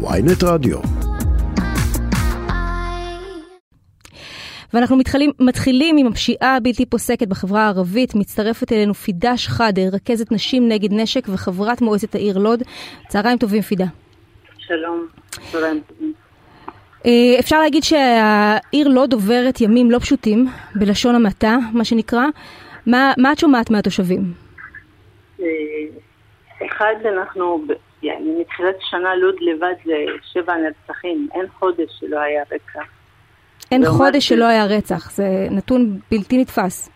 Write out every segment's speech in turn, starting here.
ויינט רדיו. ואנחנו מתחילים, מתחילים עם הפשיעה הבלתי פוסקת בחברה הערבית. מצטרפת אלינו פידה שחאדה, רכזת נשים נגד נשק וחברת מועצת העיר לוד. צהריים טובים, פידה. שלום, צהריים טובים. אה, אפשר להגיד שהעיר לוד עוברת ימים לא פשוטים, בלשון המעטה, מה שנקרא. מה, מה את שומעת מהתושבים? אה, אחד, אנחנו, يعني, מתחילת שנה לוד לבד זה שבע נרצחים, אין חודש שלא היה רצח. אין חודש שלא היה רצח, זה נתון בלתי נתפס.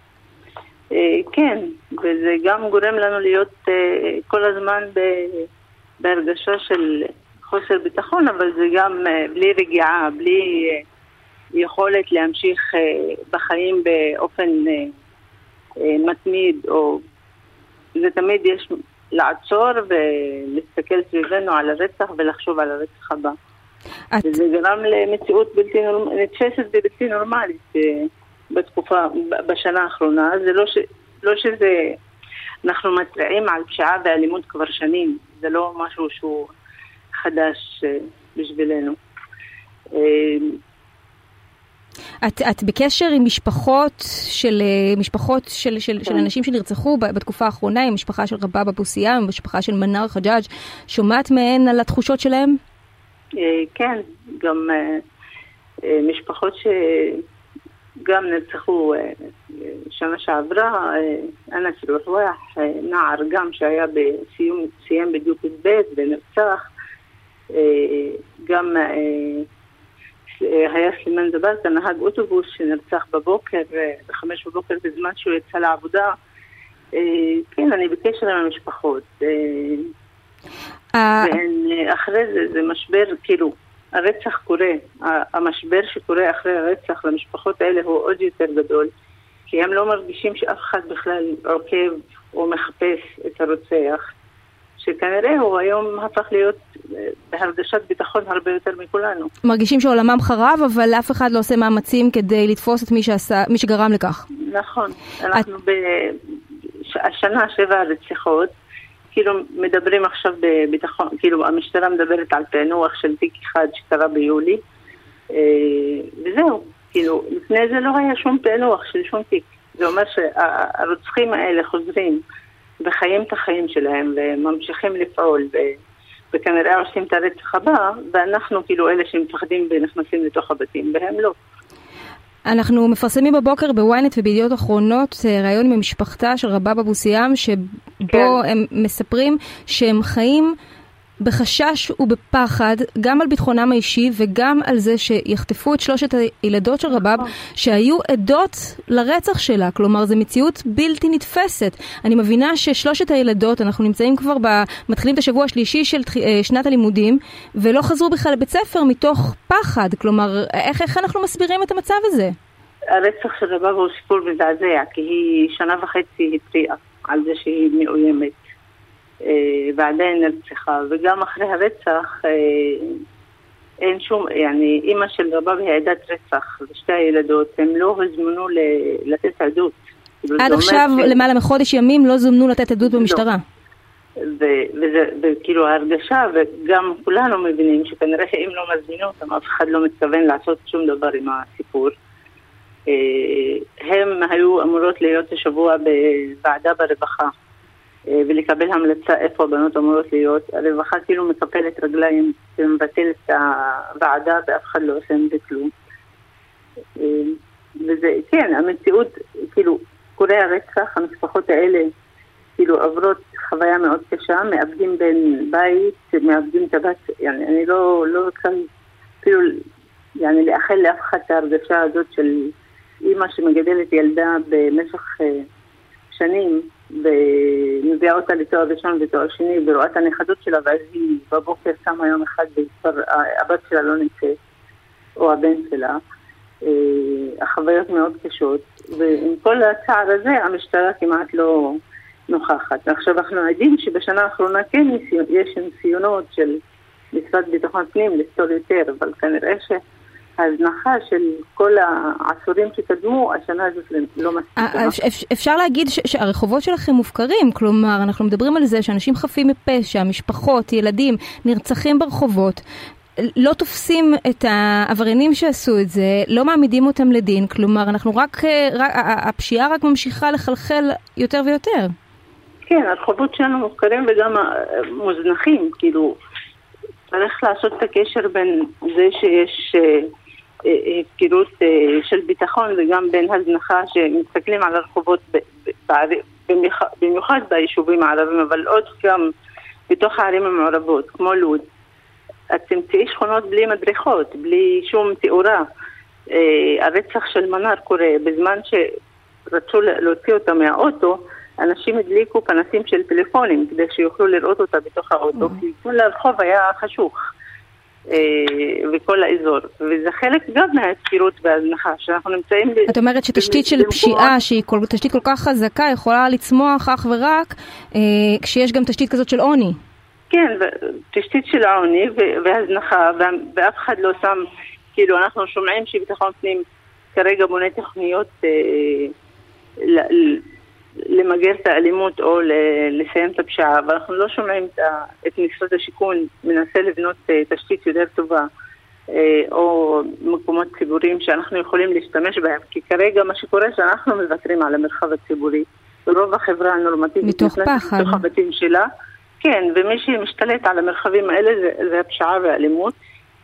אה, כן, וזה גם גורם לנו להיות כל הזמן בהרגשה של חוסר ביטחון, אבל זה גם בלי רגיעה, בלי יכולת להמשיך בחיים באופן מתמיד, או זה תמיד יש לעצור ולהסתכל סביבנו על הרצח ולחשוב על הרצח הבא. את... וזה גרם למציאות בלתי נתפסת ובלתי נורמלית בתקופה, בשנה האחרונה. זה לא, ש, לא שזה, אנחנו מתריעים על פשיעה ואלימות כבר שנים, זה לא משהו שהוא חדש בשבילנו. את, את בקשר עם משפחות של משפחות של, של, כן. של אנשים שנרצחו בתקופה האחרונה, עם משפחה של רבאב אבו סיאם, משפחה של מנאר חג'אג', שומעת מהן על התחושות שלהם? כן, גם משפחות שגם נרצחו שנה שעברה, אנס רוחואח, נער גם שהיה בסיום, סיים בדיוק את בית ונרצח, גם היה סלימן זבאסה, נהג אוטובוס שנרצח בבוקר, בחמש בבוקר בזמן שהוא יצא לעבודה. כן, אני בקשר עם המשפחות. אחרי זה, זה משבר, כאילו, הרצח קורה. המשבר שקורה אחרי הרצח למשפחות האלה הוא עוד יותר גדול, כי הם לא מרגישים שאף אחד בכלל עוקב או מחפש את הרוצח. שכנראה הוא היום הפך להיות בהרגשת ביטחון הרבה יותר מכולנו. מרגישים שעולמם חרב, אבל אף אחד לא עושה מאמצים כדי לתפוס את מי, שעשה, מי שגרם לכך. נכון. אנחנו את... השנה שבע רציחות, כאילו מדברים עכשיו בביטחון, כאילו המשטרה מדברת על פענוח של תיק אחד שקרה ביולי, וזהו. כאילו, לפני זה לא היה שום פענוח של שום תיק. זה אומר שהרוצחים האלה חוזרים. וחיים את החיים שלהם וממשיכים לפעול ו... וכנראה עושים את הרצח הבא ואנחנו כאילו אלה שמפחדים ונכנסים לתוך הבתים והם לא. אנחנו מפרסמים בבוקר בוויינט ובידיעות אחרונות אה, ראיון ממשפחתה של רבאב אבו סיאם שבו כן. הם מספרים שהם חיים בחשש ובפחד גם על ביטחונם האישי וגם על זה שיחטפו את שלושת הילדות של רבאב שהיו עדות לרצח שלה, כלומר זו מציאות בלתי נתפסת. אני מבינה ששלושת הילדות, אנחנו נמצאים כבר, ב... מתחילים את השבוע השלישי של אה, שנת הלימודים ולא חזרו בכלל לבית ספר מתוך פחד, כלומר איך, איך אנחנו מסבירים את המצב הזה? הרצח של רבאב הוא סיפור מזעזע כי היא שנה וחצי התריעה על זה שהיא מאוימת. אה, ועדיין נרצחה, וגם אחרי הרצח אה, אין שום, יעני, אימא של רבב היא עדת רצח לשתי הילדות, הם לא הוזמנו לתת עדות. עד עכשיו, ש... למעלה מחודש ימים, לא זומנו לתת עדות לא. במשטרה. וכאילו ההרגשה, וגם כולנו מבינים שכנראה שאם לא מזמינו אותם, אף אחד לא מתכוון לעשות שום דבר עם הסיפור. אה, הם היו אמורות להיות השבוע בוועדה ברווחה, ולקבל המלצה איפה הבנות אמורות להיות. הרווחה כאילו מקפלת רגליים ומבטל את הוועדה ואף אחד לא עושה עם זה כלום. וזה, כן, המציאות, כאילו, קורה הרצח, המשפחות האלה כאילו עוברות חוויה מאוד קשה, מאבדים בין בית, מאבדים את הבת, يعني, אני לא, לא רוצה כאילו, يعني, לאחל לאף אחד את ההרגשה הזאת של אימא שמגדלת ילדה במשך שנים ומביאה אותה לתואר ראשון ותואר שני ורואה את הנכדות שלה ואז היא בבוקר קמה יום אחד והבת שלה לא נמצאת או הבן שלה. החוויות מאוד קשות ועם כל הצער הזה המשטרה כמעט לא נוכחת. עכשיו אנחנו עדים שבשנה האחרונה כן יש ניסיונות של משרד ביטחון פנים לפתור יותר אבל כנראה ש... ההזנחה של כל העשורים שקדמו, השנה הזאת לא מספיקה. אפשר להגיד שהרחובות שלכם מופקרים, כלומר, אנחנו מדברים על זה שאנשים חפים מפשע, משפחות, ילדים, נרצחים ברחובות. לא תופסים את העבריינים שעשו את זה, לא מעמידים אותם לדין, כלומר, אנחנו רק, רק הפשיעה רק ממשיכה לחלחל יותר ויותר. כן, הרחובות שלנו מופקרים וגם מוזנחים, כאילו, צריך לעשות את הקשר בין זה שיש אה, אה, הפקרות אה, של ביטחון וגם בין הזנחה שמסתכלים על הרחובות במיוחד ביישובים הערביים, אבל עוד גם בתוך הערים המעורבות, כמו לוד. את תמצאי שכונות בלי מדריכות, בלי שום תאורה. הרצח של מנר קורה בזמן שרצו להוציא אותה מהאוטו, אנשים הדליקו פנסים של פלאפונים כדי שיוכלו לראות אותה בתוך האוטו, mm. כי כל הרחוב היה חשוך. אה, וכל האזור, וזה חלק גם מההפקרות וההזנחה, שאנחנו נמצאים... את אומרת שתשתית של פשיעה, שהיא כל, תשתית כל כך חזקה, יכולה לצמוח אך ורק אה, כשיש גם תשתית כזאת של עוני. כן, תשתית של עוני והזנחה, ואף אחד לא שם, כאילו אנחנו שומעים שביטחון פנים כרגע בונה תוכניות אה, למגר את האלימות או לסיים את הפשיעה, אבל אנחנו לא שומעים את משרד השיכון מנסה לבנות אה, תשתית יותר טובה אה, או מקומות ציבוריים שאנחנו יכולים להשתמש בהם, כי כרגע מה שקורה שאנחנו מוותרים על המרחב הציבורי. רוב החברה הנורמטיבית מתוך פחד. מתוך הבתים שלה. כן, ומי שמשתלט על המרחבים האלה זה, זה הפשיעה והאלימות,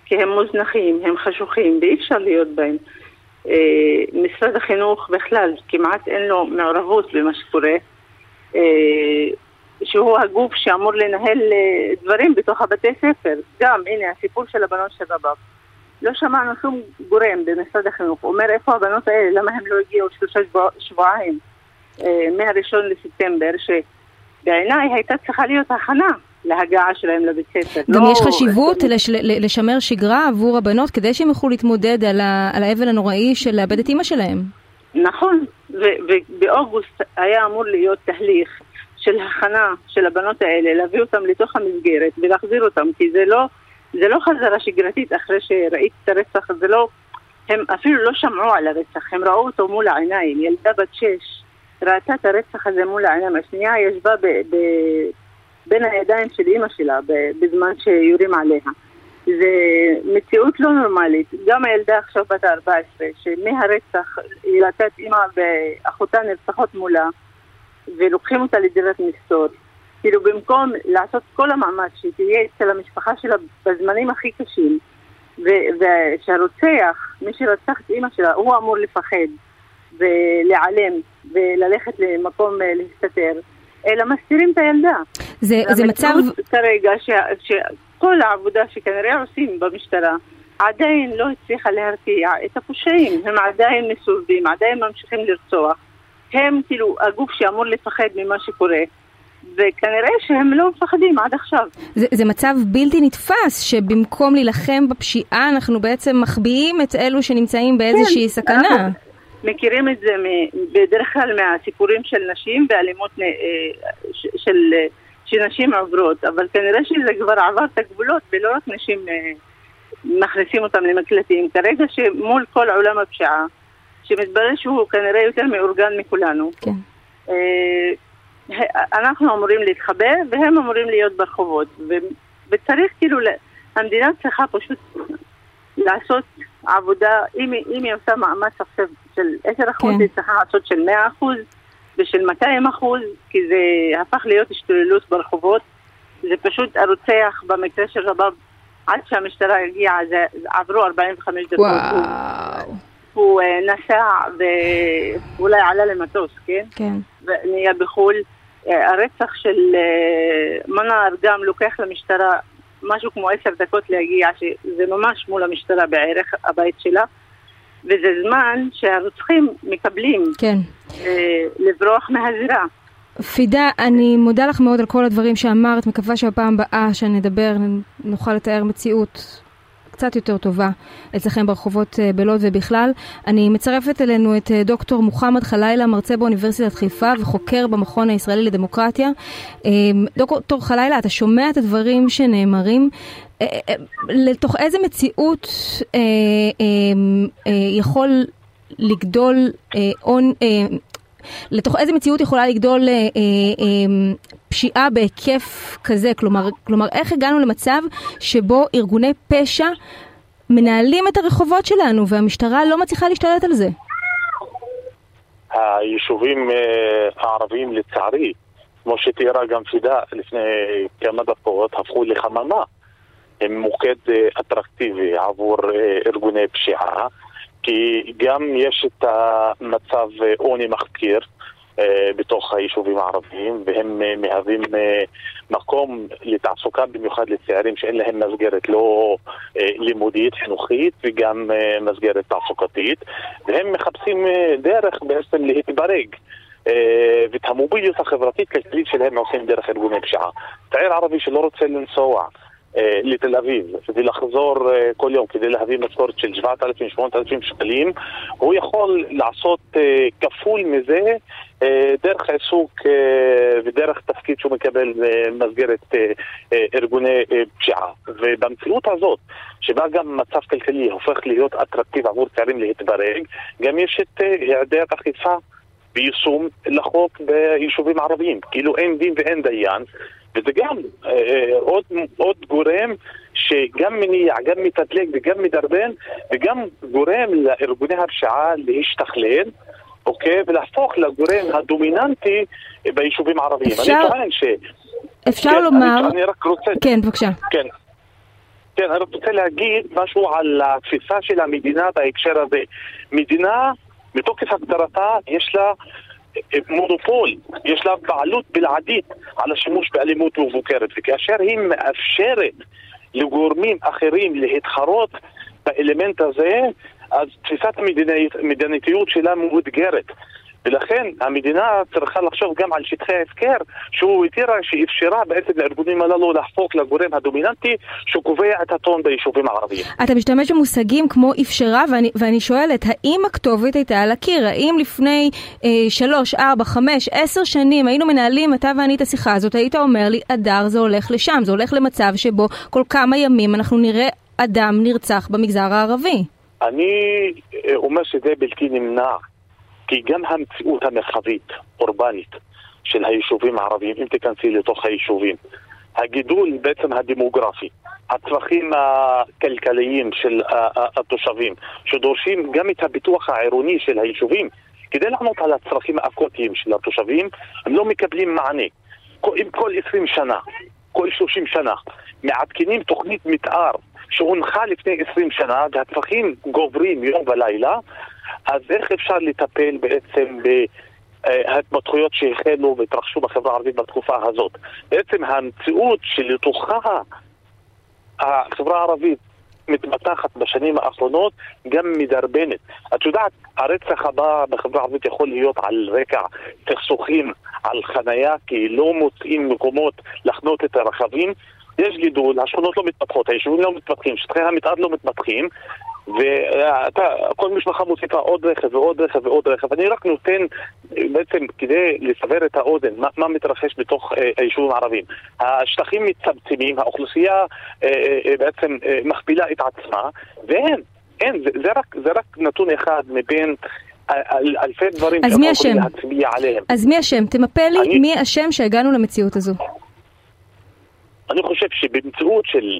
כי הם מוזנחים, הם חשוכים ואי אפשר להיות בהם. אה, משרד החינוך בכלל כמעט אין לו מעורבות במה שקורה, אה, שהוא הגוף שאמור לנהל אה, דברים בתוך הבתי ספר. גם, הנה, הסיפור של הבנות של רבב. לא שמענו שום גורם במשרד החינוך אומר איפה הבנות האלה, למה הם לא הגיעו שלושה שבוע, שבועיים מהראשון לספטמבר, שבעיניי הייתה צריכה להיות הכנה להגעה שלהם לבית ספר. גם לא... יש חשיבות לש... לשמר שגרה עבור הבנות כדי שהם יוכלו להתמודד על, ה... על האבל הנוראי של לאבד את אימא שלהם. נכון, ובאוגוסט היה אמור להיות תהליך של הכנה של הבנות האלה, להביא אותם לתוך המסגרת ולהחזיר אותם, כי זה לא, זה לא חזרה שגרתית אחרי שראית את הרצח, זה לא, הם אפילו לא שמעו על הרצח, הם ראו אותו מול העיניים, ילדה בת שש ראתה את הרצח הזה מול העיניים, השנייה ישבה ב... ב... בין הידיים של אימא שלה בזמן שיורים עליה. זה מציאות לא נורמלית. גם הילדה עכשיו בת ה-14, שמהרצח היא את אימא ואחותה נרצחות מולה, ולוקחים אותה לדירת מסתור. כאילו במקום לעשות כל המאמץ שהיא תהיה אצל המשפחה שלה בזמנים הכי קשים, ושהרוצח, מי שרצח את אימא שלה, הוא אמור לפחד ולהיעלם וללכת למקום אה, להסתתר. אלא מסתירים את הילדה. זה, זה מצב... כרגע ש, שכל העבודה שכנראה עושים במשטרה עדיין לא הצליחה להרתיע את הפושעים, הם עדיין מסורבים, עדיין ממשיכים לרצוח. הם כאילו הגוף שאמור לפחד ממה שקורה. וכנראה שהם לא מפחדים עד עכשיו. זה, זה מצב בלתי נתפס, שבמקום להילחם בפשיעה אנחנו בעצם מחביאים את אלו שנמצאים באיזושהי כן, סכנה. מכירים את זה בדרך כלל מהסיפורים של נשים ואלימות אה, של, שנשים עוברות, אבל כנראה שזה כבר עבר את הגבולות ולא רק נשים אה, מכניסים אותם למקלטים. כרגע שמול כל עולם הפשיעה, שמתברר שהוא כנראה יותר מאורגן מכולנו, כן. אה, אנחנו אמורים להתחבר והם אמורים להיות ברחובות. וצריך כאילו, המדינה צריכה פשוט לעשות עבודה, אם, אם היא עושה מאמץ עכשיו של 10% כן. היא צריכה לעשות של 100% ושל 200% כי זה הפך להיות השתוללות ברחובות. זה פשוט הרוצח במקרה של רבב, עד שהמשטרה הגיעה, זה עברו 45 דקות. וואו. הוא, הוא אה, נסע ואולי עלה למטוס, כן? כן. ונהיה בחו"ל. אה, הרצח של אה, מנאר גם לוקח למשטרה משהו כמו עשר דקות להגיע, שזה ממש מול המשטרה בערך, הבית שלה. וזה זמן שהרוצחים מקבלים כן. אה, לברוח מהזירה. פידה, אני מודה לך מאוד על כל הדברים שאמרת, מקווה שהפעם הבאה שנדבר נוכל לתאר מציאות קצת יותר טובה אצלכם ברחובות אה, בלוד ובכלל. אני מצרפת אלינו את אה, דוקטור מוחמד חלילה, מרצה באוניברסיטת חיפה וחוקר במכון הישראלי לדמוקרטיה. אה, דוקטור חלילה, אתה שומע את הדברים שנאמרים. לתוך איזה מציאות יכול לגדול הון, לתוך איזה מציאות יכולה לגדול פשיעה בהיקף כזה? כלומר, כלומר, איך הגענו למצב שבו ארגוני פשע מנהלים את הרחובות שלנו והמשטרה לא מצליחה להשתלט על זה? היישובים הערביים לצערי כמו שתיארה גם פידה לפני כמה דקות, הפכו לחממה. הם מוקד אה, אטרקטיבי עבור אה, ארגוני פשיעה, כי גם יש את המצב אה, עוני מחפיר בתוך היישובים הערביים, והם מהווים מקום לתעסוקה, במיוחד לצעירים שאין להם מסגרת לא לימודית, חינוכית, וגם מסגרת תעסוקתית, והם מחפשים דרך בעצם להתברג. אה, ואת המוביליות החברתית-כלכלית שלהם עושים דרך ארגוני פשיעה. צעיר ערבי שלא רוצה לנסוע אה, לתל אביב ולחזור אה, כל יום כדי להביא משכורת של 7,000-8,000 שקלים, הוא יכול לעשות כפול מזה דרך עיסוק ודרך תפקיד שהוא מקבל במסגרת ארגוני פשיעה. ובמציאות הזאת, שבה גם מצב כלכלי הופך להיות אטרקטיבי עבור צעירים להתברג, גם יש את היעדר אכיפה ביישום לחוק ביישובים ערביים. כאילו אין דין ואין דיין, וזה גם אה, אה, עוד, עוד גורם שגם מניע, גם מתדלק וגם מדרבן, וגם גורם לארגוני הפשיעה להשתכלל. אוקיי? ולהפוך לגורם הדומיננטי ביישובים הערביים. אפשר... אני טוען ש... אפשר כן, לומר... אני, אני רק רוצה... כן, בבקשה. כן. כן, אני רוצה להגיד משהו על התפיסה של המדינה בהקשר הזה. מדינה מתוקף הגדרתה יש לה מונופול, יש לה בעלות בלעדית על השימוש באלימות מבוקרת, וכאשר היא מאפשרת לגורמים אחרים להתחרות באלמנט הזה, אז תפיסת המדינתיות שלה מאותגרת. ולכן המדינה צריכה לחשוב גם על שטחי ההפקר שהוא התירה, שאפשרה בעצם לארגונים הללו להפוך לגורם הדומיננטי שקובע את הטון ביישובים הערביים. אתה משתמש במושגים כמו אפשרה ואני, ואני שואלת, האם הכתובת הייתה על הקיר? האם לפני אה, שלוש, ארבע, חמש, עשר שנים היינו מנהלים, אתה ואני את השיחה הזאת, היית אומר לי, אדר זה הולך לשם, זה הולך למצב שבו כל כמה ימים אנחנו נראה אדם נרצח במגזר הערבי. אני אה, אומר שזה בלתי נמנע. כי גם המציאות המרחבית, אורבנית, של היישובים הערביים, אם תיכנסי לתוך היישובים, הגידול בעצם הדמוגרפי, הצרכים הכלכליים של התושבים, שדורשים גם את הפיתוח העירוני של היישובים, כדי לענות על הצרכים האקוטיים של התושבים, הם לא מקבלים מענה. אם כל 20 שנה, כל 30 שנה, מעדכנים תוכנית מתאר שהונחה לפני 20 שנה והצרכים גוברים יום ולילה, אז איך אפשר לטפל בעצם בהתפתחויות שהחלו והתרחשו בחברה הערבית בתקופה הזאת? בעצם המציאות שלתוכה החברה הערבית מתפתחת בשנים האחרונות גם מדרבנת. את יודעת, הרצח הבא בחברה הערבית יכול להיות על רקע סכסוכים על חנייה, כי לא מוצאים מקומות לחנות את הרכבים. יש גידול, השכונות לא מתפתחות, היישובים לא מתפתחים, שטחי המתאר לא מתפתחים, ואתה, כל משפחה מוסיפה עוד רכב ועוד רכב ועוד רכב. אני רק נותן בעצם כדי לסבר את האוזן מה, מה מתרחש בתוך אה, היישובים הערביים. השטחים מצמצמים, האוכלוסייה אה, אה, בעצם אה, מכפילה את עצמה, ואין, אין, זה, זה, רק, זה רק נתון אחד מבין אלפי דברים אז מי אשם? אז מי אשם? תמפה לי אני... מי אשם שהגענו למציאות הזו. אני חושב שבמציאות של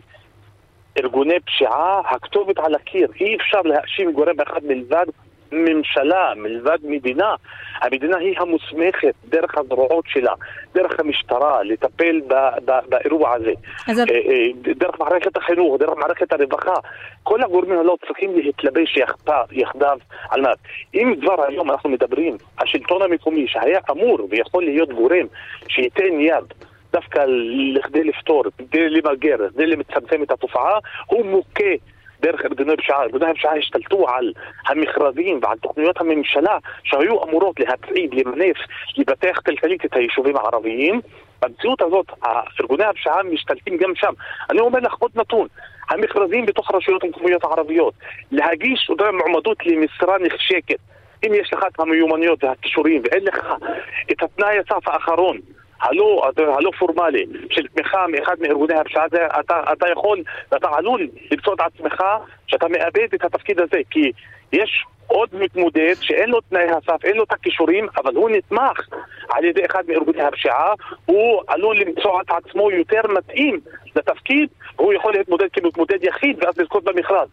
ארגוני פשיעה, הכתובת על הקיר. אי אפשר להאשים גורם אחד מלבד ממשלה, מלבד מדינה. המדינה היא המוסמכת דרך הזרועות שלה, דרך המשטרה, לטפל ב- ב- באירוע הזה. אז... אה, אה, דרך מערכת החינוך, דרך מערכת הרווחה. כל הגורמים הללו צריכים להתלבש יחדיו, יחדיו על מנת. אם כבר היום אנחנו מדברים, השלטון המקומי שהיה אמור ויכול להיות גורם שייתן יד דווקא לכדי לפתור, כדי למגר, כדי לצמצם את התופעה, הוא מוכה דרך ארגוני פשיעה. ארגוני הפשיעה השתלטו על המכרזים ועל תוכניות הממשלה שהיו אמורות להצעיד, למנף, לבטח כלכלית את היישובים הערביים. במציאות הזאת, ארגוני הפשיעה משתלטים גם שם. אני אומר לך עוד נתון, המכרזים בתוך הרשויות המקומיות הערביות, להגיש מועמדות למשרה נחשקת, אם יש לך את המיומנויות והכישורים ואין לך את התנאי הסף האחרון הלא, הלא פורמלי של תמיכה מאחד מארגוני הפשיעה, אתה, אתה יכול, אתה עלול למצוא את עצמך שאתה מאבד את התפקיד הזה, כי יש עוד מתמודד שאין לו תנאי הסף, אין לו את הכישורים, אבל הוא נתמך על ידי אחד מארגוני הפשיעה, הוא עלול למצוא את עצמו יותר מתאים לתפקיד, והוא יכול להתמודד כמתמודד יחיד ואז לזכות במכרז.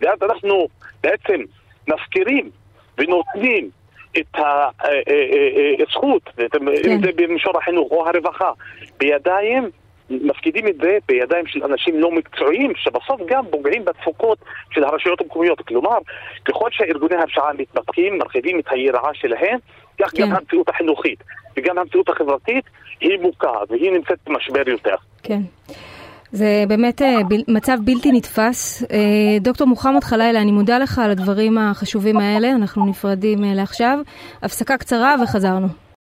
ואז אנחנו בעצם מפקירים ונותנים את הזכות, כן. אם זה במישור החינוך או הרווחה, בידיים מפקידים את זה בידיים של אנשים לא מקצועיים, שבסוף גם פוגעים בתפוקות של הרשויות המקומיות. כלומר, ככל שארגוני הפשיעה מתפתחים, מרחיבים את היראה שלהם, כך כן. גם המציאות החינוכית וגם המציאות החברתית היא מוכה והיא נמצאת במשבר יותר. כן. זה באמת אה, מצב בלתי נתפס. אה, דוקטור מוחמד חלילה, אני מודה לך על הדברים החשובים האלה, אנחנו נפרדים אה, לעכשיו. הפסקה קצרה וחזרנו.